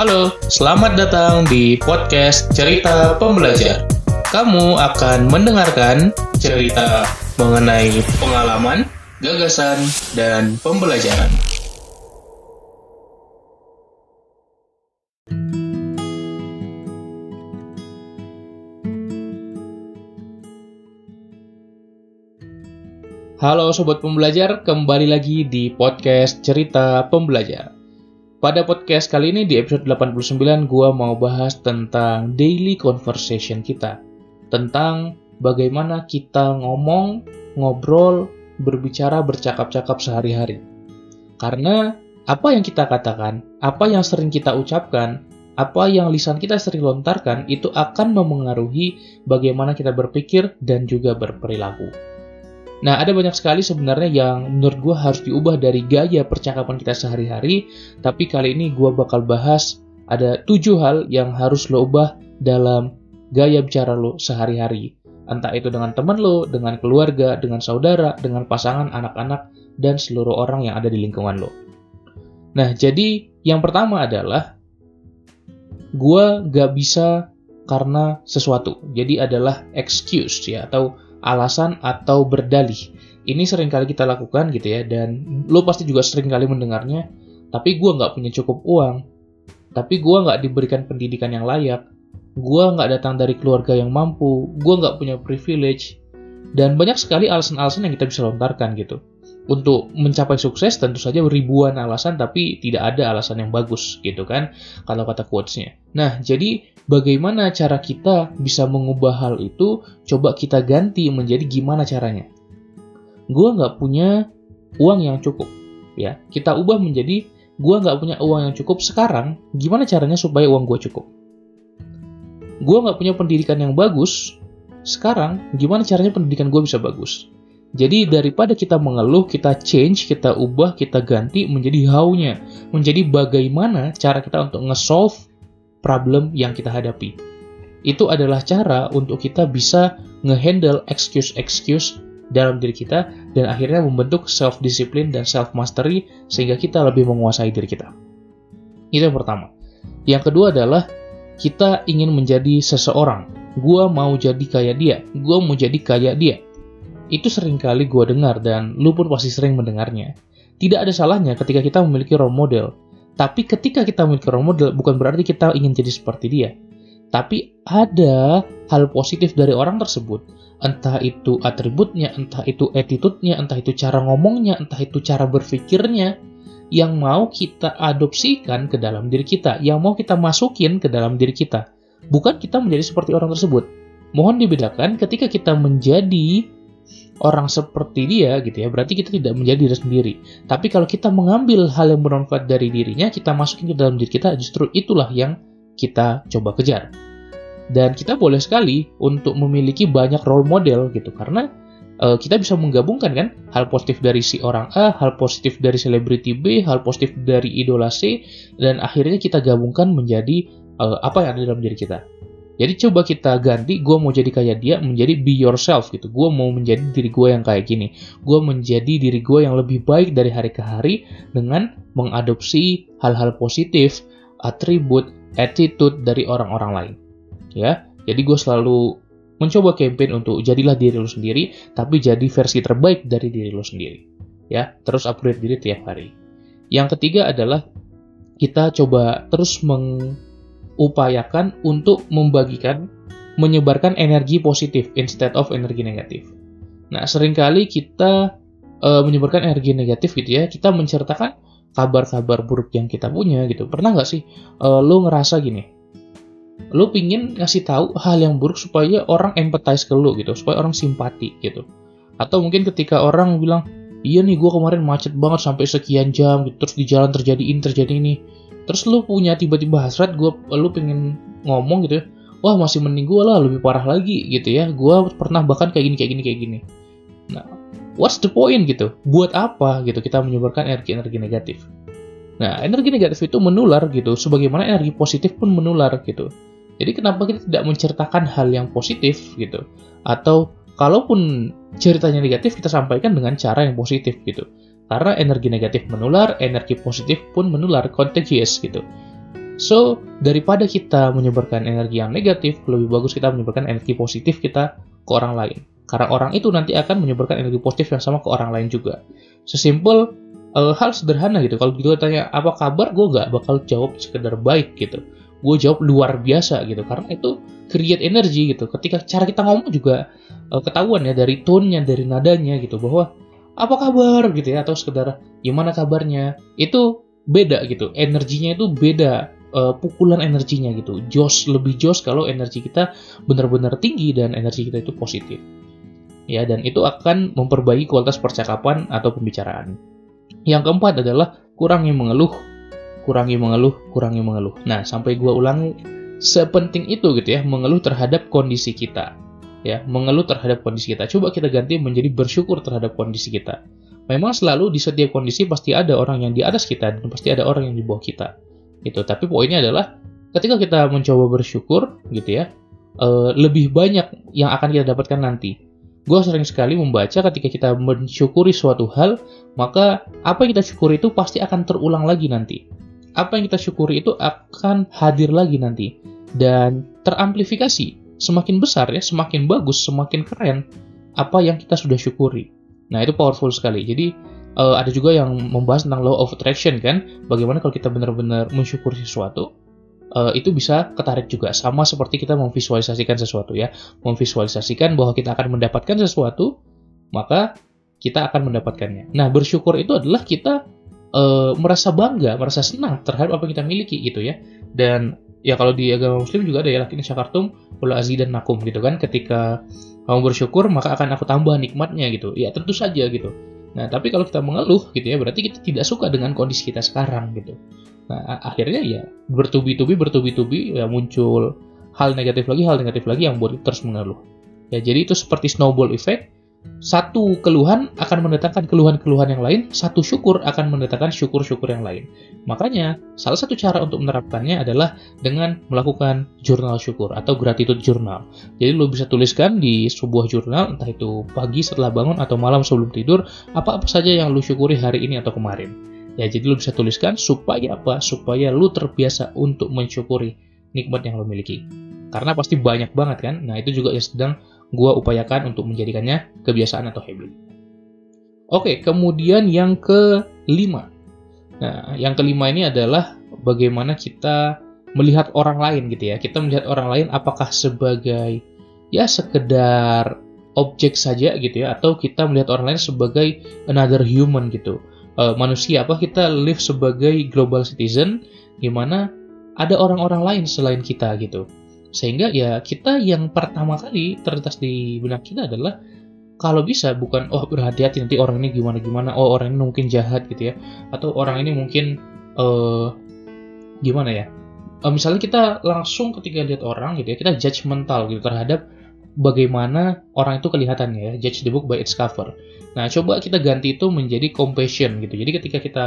Halo, selamat datang di podcast Cerita Pembelajar. Kamu akan mendengarkan cerita mengenai pengalaman, gagasan, dan pembelajaran. Halo Sobat Pembelajar, kembali lagi di podcast Cerita Pembelajar. Pada podcast kali ini di episode 89 gua mau bahas tentang daily conversation kita. Tentang bagaimana kita ngomong, ngobrol, berbicara, bercakap-cakap sehari-hari. Karena apa yang kita katakan, apa yang sering kita ucapkan, apa yang lisan kita sering lontarkan itu akan memengaruhi bagaimana kita berpikir dan juga berperilaku. Nah, ada banyak sekali sebenarnya yang menurut gue harus diubah dari gaya percakapan kita sehari-hari, tapi kali ini gue bakal bahas ada tujuh hal yang harus lo ubah dalam gaya bicara lo sehari-hari. Entah itu dengan teman lo, dengan keluarga, dengan saudara, dengan pasangan, anak-anak, dan seluruh orang yang ada di lingkungan lo. Nah, jadi yang pertama adalah gue gak bisa karena sesuatu. Jadi adalah excuse ya, atau alasan atau berdalih. Ini sering kali kita lakukan gitu ya, dan lo pasti juga sering kali mendengarnya, tapi gue nggak punya cukup uang, tapi gue nggak diberikan pendidikan yang layak, gue nggak datang dari keluarga yang mampu, gue nggak punya privilege, dan banyak sekali alasan-alasan yang kita bisa lontarkan gitu. Untuk mencapai sukses tentu saja ribuan alasan tapi tidak ada alasan yang bagus gitu kan kalau kata quotesnya. Nah jadi bagaimana cara kita bisa mengubah hal itu, coba kita ganti menjadi gimana caranya. Gue nggak punya uang yang cukup, ya. Kita ubah menjadi gue nggak punya uang yang cukup sekarang, gimana caranya supaya uang gue cukup. Gue nggak punya pendidikan yang bagus, sekarang gimana caranya pendidikan gue bisa bagus. Jadi daripada kita mengeluh, kita change, kita ubah, kita ganti menjadi how-nya. Menjadi bagaimana cara kita untuk nge-solve problem yang kita hadapi. Itu adalah cara untuk kita bisa ngehandle excuse-excuse dalam diri kita dan akhirnya membentuk self-discipline dan self-mastery sehingga kita lebih menguasai diri kita. Itu yang pertama. Yang kedua adalah kita ingin menjadi seseorang. Gua mau jadi kayak dia. Gua mau jadi kayak dia. Itu sering kali gua dengar dan lu pun pasti sering mendengarnya. Tidak ada salahnya ketika kita memiliki role model tapi ketika kita memiliki role model, bukan berarti kita ingin jadi seperti dia. Tapi ada hal positif dari orang tersebut. Entah itu atributnya, entah itu attitude-nya, entah itu cara ngomongnya, entah itu cara berpikirnya, yang mau kita adopsikan ke dalam diri kita, yang mau kita masukin ke dalam diri kita. Bukan kita menjadi seperti orang tersebut. Mohon dibedakan ketika kita menjadi orang seperti dia gitu ya, berarti kita tidak menjadi diri sendiri. Tapi kalau kita mengambil hal yang bermanfaat dari dirinya, kita masukin ke dalam diri kita, justru itulah yang kita coba kejar. Dan kita boleh sekali untuk memiliki banyak role model gitu, karena uh, kita bisa menggabungkan kan hal positif dari si orang A, hal positif dari selebriti B, hal positif dari idola C, dan akhirnya kita gabungkan menjadi uh, apa yang ada dalam diri kita. Jadi coba kita ganti, gue mau jadi kayak dia, menjadi be yourself gitu. Gue mau menjadi diri gue yang kayak gini. Gue menjadi diri gue yang lebih baik dari hari ke hari dengan mengadopsi hal-hal positif, atribut, attitude dari orang-orang lain. Ya, jadi gue selalu mencoba campaign untuk jadilah diri lo sendiri, tapi jadi versi terbaik dari diri lo sendiri. Ya, terus upgrade diri tiap hari. Yang ketiga adalah kita coba terus meng upayakan untuk membagikan, menyebarkan energi positif instead of energi negatif. Nah, sering kali kita e, menyebarkan energi negatif gitu ya, kita menceritakan kabar-kabar buruk yang kita punya gitu. Pernah nggak sih e, lo ngerasa gini, lo pingin ngasih tahu hal yang buruk supaya orang empathize ke lo gitu, supaya orang simpati gitu. Atau mungkin ketika orang bilang, iya nih gue kemarin macet banget sampai sekian jam gitu, terus di jalan terjadi ini, terjadi ini terus lu punya tiba-tiba hasrat gue lu pengen ngomong gitu ya wah masih mending gue lah lebih parah lagi gitu ya. Gue pernah bahkan kayak gini kayak gini kayak gini. Nah what's the point gitu? Buat apa gitu kita menyebarkan energi-energi negatif? Nah energi negatif itu menular gitu sebagaimana energi positif pun menular gitu. Jadi kenapa kita tidak menceritakan hal yang positif gitu? Atau kalaupun ceritanya negatif kita sampaikan dengan cara yang positif gitu karena energi negatif menular, energi positif pun menular, contagious gitu. So, daripada kita menyebarkan energi yang negatif, lebih bagus kita menyebarkan energi positif kita ke orang lain. Karena orang itu nanti akan menyebarkan energi positif yang sama ke orang lain juga. Sesimpel uh, hal sederhana gitu. Kalau gitu tanya apa kabar, gue gak bakal jawab sekedar baik gitu. Gue jawab luar biasa gitu. Karena itu create energi gitu. Ketika cara kita ngomong juga uh, ketahuan ya dari tone-nya, dari nadanya gitu. Bahwa apa kabar gitu ya. Atau sekedar gimana kabarnya. Itu beda gitu. Energinya itu beda uh, pukulan energinya gitu. Jos lebih jos kalau energi kita benar-benar tinggi dan energi kita itu positif. Ya, dan itu akan memperbaiki kualitas percakapan atau pembicaraan. Yang keempat adalah kurangi mengeluh, kurangi mengeluh, kurangi mengeluh. Nah, sampai gua ulangi sepenting itu gitu ya, mengeluh terhadap kondisi kita. Ya, mengeluh terhadap kondisi kita. Coba kita ganti menjadi bersyukur terhadap kondisi kita. Memang selalu di setiap kondisi pasti ada orang yang di atas kita dan pasti ada orang yang di bawah kita gitu tapi poinnya adalah ketika kita mencoba bersyukur gitu ya uh, lebih banyak yang akan kita dapatkan nanti gue sering sekali membaca ketika kita mensyukuri suatu hal maka apa yang kita syukuri itu pasti akan terulang lagi nanti apa yang kita syukuri itu akan hadir lagi nanti dan teramplifikasi semakin besar ya semakin bagus semakin keren apa yang kita sudah syukuri. Nah itu powerful sekali. Jadi uh, ada juga yang membahas tentang law of attraction kan? Bagaimana kalau kita benar-benar mensyukur sesuatu uh, itu bisa ketarik juga. Sama seperti kita memvisualisasikan sesuatu ya. Memvisualisasikan bahwa kita akan mendapatkan sesuatu maka kita akan mendapatkannya. Nah bersyukur itu adalah kita uh, merasa bangga merasa senang terhadap apa yang kita miliki gitu ya. Dan ya kalau di agama muslim juga ada ya lakin syakartum wala azidan nakum gitu kan ketika kamu bersyukur maka akan aku tambah nikmatnya gitu ya tentu saja gitu Nah, tapi kalau kita mengeluh gitu ya, berarti kita tidak suka dengan kondisi kita sekarang gitu. Nah, akhirnya ya bertubi-tubi bertubi-tubi ya muncul hal negatif lagi, hal negatif lagi yang buat terus mengeluh. Ya, jadi itu seperti snowball effect satu keluhan akan mendatangkan keluhan-keluhan yang lain, satu syukur akan mendatangkan syukur-syukur yang lain. Makanya, salah satu cara untuk menerapkannya adalah dengan melakukan jurnal syukur atau gratitude journal. Jadi lo bisa tuliskan di sebuah jurnal, entah itu pagi setelah bangun atau malam sebelum tidur, apa-apa saja yang lo syukuri hari ini atau kemarin. Ya, jadi lo bisa tuliskan supaya apa? Supaya lo terbiasa untuk mensyukuri nikmat yang lo miliki. Karena pasti banyak banget kan. Nah, itu juga yang sedang gue upayakan untuk menjadikannya kebiasaan atau habit. Oke, kemudian yang kelima. Nah, yang kelima ini adalah bagaimana kita melihat orang lain gitu ya. Kita melihat orang lain apakah sebagai ya sekedar objek saja gitu ya atau kita melihat orang lain sebagai another human gitu. E, manusia apa kita live sebagai global citizen gimana ada orang-orang lain selain kita gitu. Sehingga ya kita yang pertama kali terlintas di benak kita adalah kalau bisa bukan oh berhati-hati nanti orang ini gimana gimana oh orang ini mungkin jahat gitu ya. Atau orang ini mungkin uh, gimana ya? Uh, misalnya kita langsung ketika lihat orang gitu ya kita judgmental gitu terhadap bagaimana orang itu kelihatannya ya judge the book by its cover. Nah coba kita ganti itu menjadi compassion gitu. Jadi ketika kita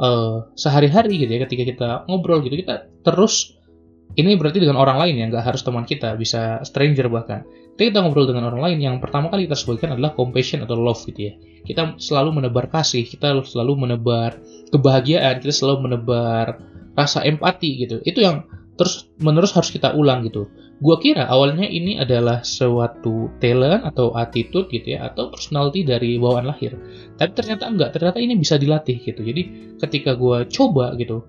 uh, sehari-hari gitu ya ketika kita ngobrol gitu kita terus ini berarti dengan orang lain ya, nggak harus teman kita, bisa stranger bahkan. Tapi kita ngobrol dengan orang lain, yang pertama kali kita sebutkan adalah compassion atau love gitu ya. Kita selalu menebar kasih, kita selalu menebar kebahagiaan, kita selalu menebar rasa empati gitu. Itu yang terus menerus harus kita ulang gitu. Gua kira awalnya ini adalah suatu talent atau attitude gitu ya, atau personality dari bawaan lahir. Tapi ternyata enggak, ternyata ini bisa dilatih gitu. Jadi ketika gua coba gitu,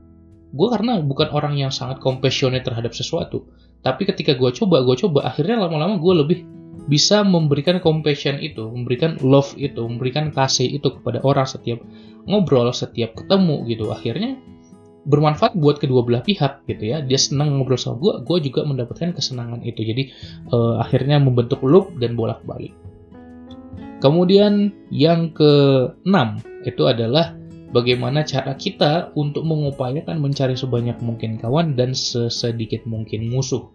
gue karena bukan orang yang sangat compassionate terhadap sesuatu. Tapi ketika gue coba gue coba akhirnya lama-lama gue lebih bisa memberikan compassion itu memberikan love itu memberikan kasih itu kepada orang setiap ngobrol setiap ketemu gitu. Akhirnya bermanfaat buat kedua belah pihak gitu ya. Dia senang ngobrol sama gue gue juga mendapatkan kesenangan itu. Jadi uh, akhirnya membentuk loop dan bolak balik kemudian yang keenam itu adalah bagaimana cara kita untuk mengupayakan mencari sebanyak mungkin kawan dan sesedikit mungkin musuh.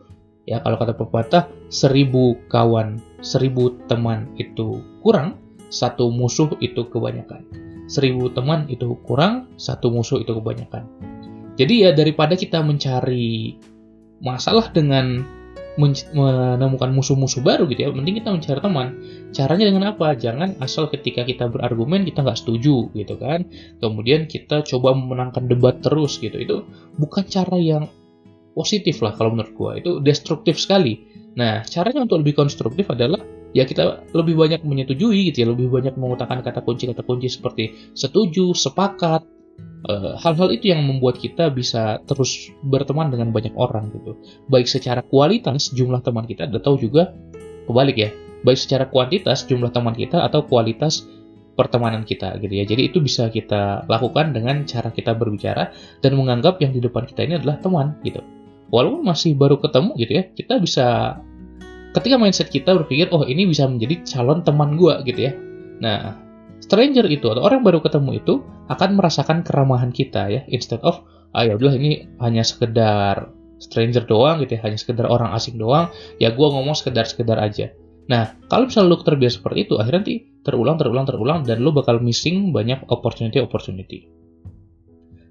Ya, kalau kata pepatah, seribu kawan, seribu teman itu kurang, satu musuh itu kebanyakan. Seribu teman itu kurang, satu musuh itu kebanyakan. Jadi ya daripada kita mencari masalah dengan menemukan musuh-musuh baru gitu ya mending kita mencari teman. Caranya dengan apa? Jangan asal ketika kita berargumen kita nggak setuju gitu kan? Kemudian kita coba memenangkan debat terus gitu. Itu bukan cara yang positif lah kalau menurut gue itu destruktif sekali. Nah caranya untuk lebih konstruktif adalah ya kita lebih banyak menyetujui gitu ya lebih banyak mengutarakan kata kunci kata kunci seperti setuju sepakat hal-hal uh, itu yang membuat kita bisa terus berteman dengan banyak orang gitu. Baik secara kualitas jumlah teman kita atau juga kebalik ya. Baik secara kuantitas jumlah teman kita atau kualitas pertemanan kita gitu ya. Jadi itu bisa kita lakukan dengan cara kita berbicara dan menganggap yang di depan kita ini adalah teman gitu. Walaupun masih baru ketemu gitu ya kita bisa ketika mindset kita berpikir oh ini bisa menjadi calon teman gue gitu ya. Nah stranger itu atau orang baru ketemu itu akan merasakan keramahan kita ya instead of ah ya udah ini hanya sekedar stranger doang gitu ya hanya sekedar orang asing doang. Ya gue ngomong sekedar sekedar aja. Nah kalau misalnya lu terbiasa seperti itu akhirnya nanti terulang terulang terulang dan lu bakal missing banyak opportunity opportunity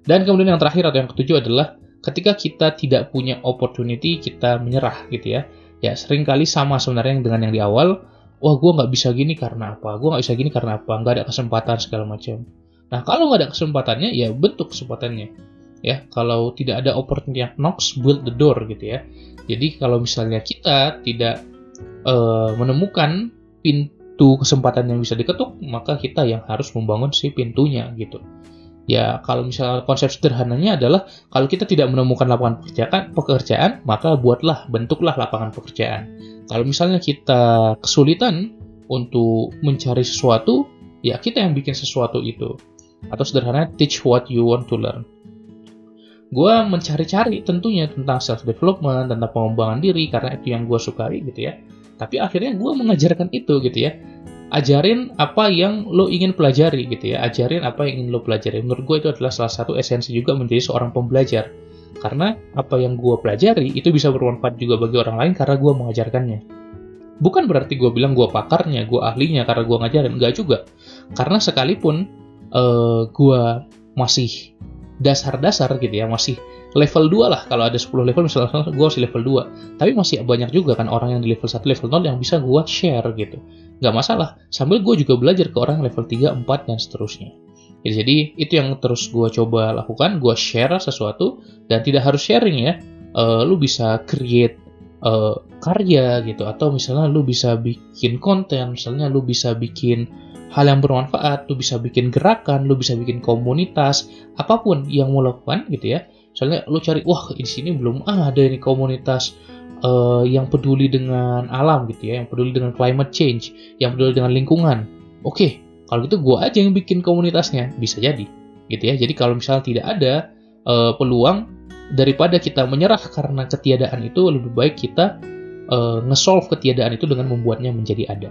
dan kemudian yang terakhir atau yang ketujuh adalah ketika kita tidak punya opportunity kita menyerah gitu ya. Ya sering kali sama sebenarnya dengan yang di awal wah gue nggak bisa gini karena apa? Gue nggak bisa gini karena apa? Nggak ada kesempatan segala macam. Nah kalau nggak ada kesempatannya ya bentuk kesempatannya. Ya kalau tidak ada opportunity yang knocks build the door gitu ya. Jadi kalau misalnya kita tidak uh, menemukan pintu kesempatan yang bisa diketuk maka kita yang harus membangun si pintunya gitu. Ya, kalau misalnya konsep sederhananya adalah kalau kita tidak menemukan lapangan pekerjaan, pekerjaan maka buatlah, bentuklah lapangan pekerjaan. Kalau misalnya kita kesulitan untuk mencari sesuatu, ya kita yang bikin sesuatu itu. Atau sederhana, teach what you want to learn. Gue mencari-cari tentunya tentang self-development, tentang pengembangan diri, karena itu yang gue sukai gitu ya. Tapi akhirnya gue mengajarkan itu gitu ya ajarin apa yang lo ingin pelajari gitu ya ajarin apa yang ingin lo pelajari menurut gue itu adalah salah satu esensi juga menjadi seorang pembelajar karena apa yang gue pelajari itu bisa bermanfaat juga bagi orang lain karena gue mengajarkannya. Bukan berarti gue bilang gue pakarnya gue ahlinya karena gue ngajarin enggak juga. Karena sekalipun uh, gue masih dasar-dasar gitu ya masih level 2 lah. Kalau ada 10 level misalnya gue masih level 2 tapi masih banyak juga kan orang yang di level 1 level 0 yang bisa gue share gitu. Nggak masalah. Sambil gue juga belajar ke orang level 3, 4 dan seterusnya ya, jadi itu yang terus gue coba lakukan gue share sesuatu dan tidak harus sharing ya uh, lu bisa create uh, karya gitu atau misalnya lu bisa bikin konten misalnya lu bisa bikin hal yang bermanfaat lu bisa bikin gerakan lu bisa bikin komunitas apa pun yang mau lakukan gitu ya misalnya lu cari wah di sini belum ada ini komunitas uh, yang peduli dengan alam gitu ya, yang peduli dengan climate change, yang peduli dengan lingkungan. Oke, okay, kalau gitu gue aja yang bikin komunitasnya, bisa jadi, gitu ya. Jadi kalau misalnya tidak ada uh, peluang daripada kita menyerah karena ketiadaan itu, lebih baik kita uh, nge-solve ketiadaan itu dengan membuatnya menjadi ada.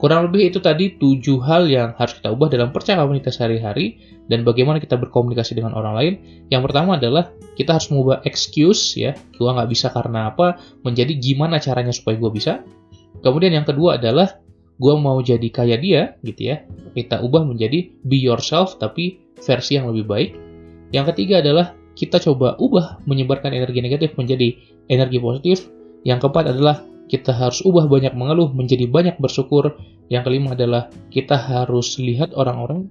Kurang lebih itu tadi tujuh hal yang harus kita ubah dalam percakapan kita sehari-hari dan bagaimana kita berkomunikasi dengan orang lain. Yang pertama adalah kita harus mengubah excuse ya, gue nggak bisa karena apa, menjadi gimana caranya supaya gue bisa. Kemudian yang kedua adalah gue mau jadi kayak dia gitu ya. Kita ubah menjadi be yourself tapi versi yang lebih baik. Yang ketiga adalah kita coba ubah menyebarkan energi negatif menjadi energi positif. Yang keempat adalah kita harus ubah banyak mengeluh menjadi banyak bersyukur. Yang kelima adalah kita harus lihat orang-orang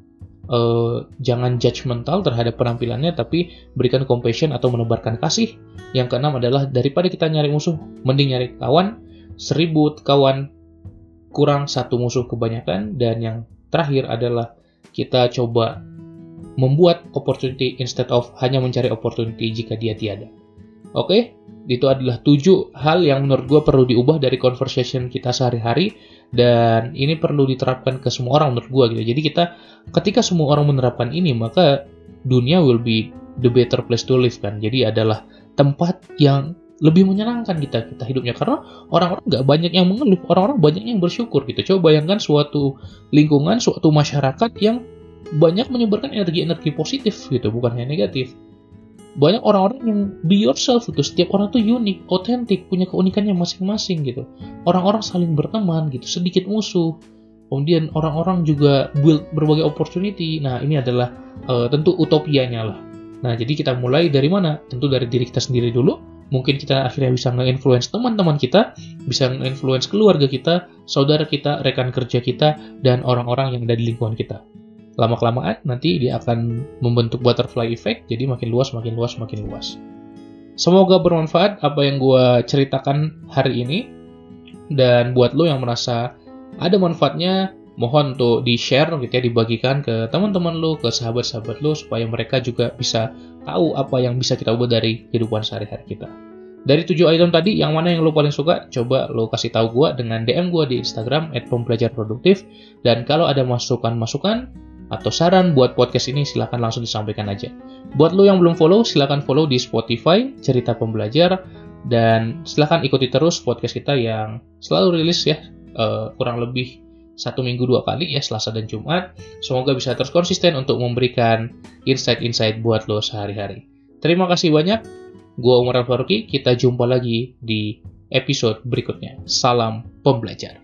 uh, jangan judgmental terhadap penampilannya, tapi berikan compassion atau menebarkan kasih. Yang keenam adalah daripada kita nyari musuh, mending nyari kawan. Seribu kawan kurang satu musuh kebanyakan. Dan yang terakhir adalah kita coba membuat opportunity instead of hanya mencari opportunity jika dia tiada. Oke, itu adalah tujuh hal yang menurut gue perlu diubah dari conversation kita sehari-hari dan ini perlu diterapkan ke semua orang menurut gue gitu. Jadi kita ketika semua orang menerapkan ini maka dunia will be the better place to live kan. Jadi adalah tempat yang lebih menyenangkan kita kita hidupnya karena orang-orang nggak banyak yang mengeluh, orang-orang banyak yang bersyukur gitu. Coba bayangkan suatu lingkungan, suatu masyarakat yang banyak menyebarkan energi-energi positif gitu, bukan hanya negatif banyak orang-orang yang be yourself itu setiap orang tuh unik, otentik, punya keunikannya masing-masing gitu. Orang-orang saling berteman gitu, sedikit musuh. Kemudian orang-orang juga build berbagai opportunity. Nah ini adalah uh, tentu utopianya lah. Nah jadi kita mulai dari mana? Tentu dari diri kita sendiri dulu. Mungkin kita akhirnya bisa nge-influence teman-teman kita, bisa nge-influence keluarga kita, saudara kita, rekan kerja kita, dan orang-orang yang ada di lingkungan kita lama kelamaan nanti dia akan membentuk butterfly effect jadi makin luas makin luas makin luas Semoga bermanfaat apa yang gue ceritakan hari ini. Dan buat lo yang merasa ada manfaatnya, mohon untuk di-share gitu ya, dibagikan ke teman-teman lo, ke sahabat-sahabat lo supaya mereka juga bisa tahu apa yang bisa kita ubah dari kehidupan sehari-hari kita. Dari tujuh item tadi, yang mana yang lo paling suka? Coba lo kasih tahu gue dengan DM gue di Instagram @pembelajarproduktif. Dan kalau ada masukan-masukan atau saran buat podcast ini, silahkan langsung disampaikan aja. Buat lo yang belum follow, silahkan follow di Spotify Cerita Pembelajar. Dan silahkan ikuti terus podcast kita yang selalu rilis ya, uh, kurang lebih satu minggu dua kali ya, Selasa dan Jumat. Semoga bisa terus konsisten untuk memberikan insight-insight buat lo sehari-hari. Terima kasih banyak. Gua Umar Al Faruqi, kita jumpa lagi di episode berikutnya. Salam pembelajar.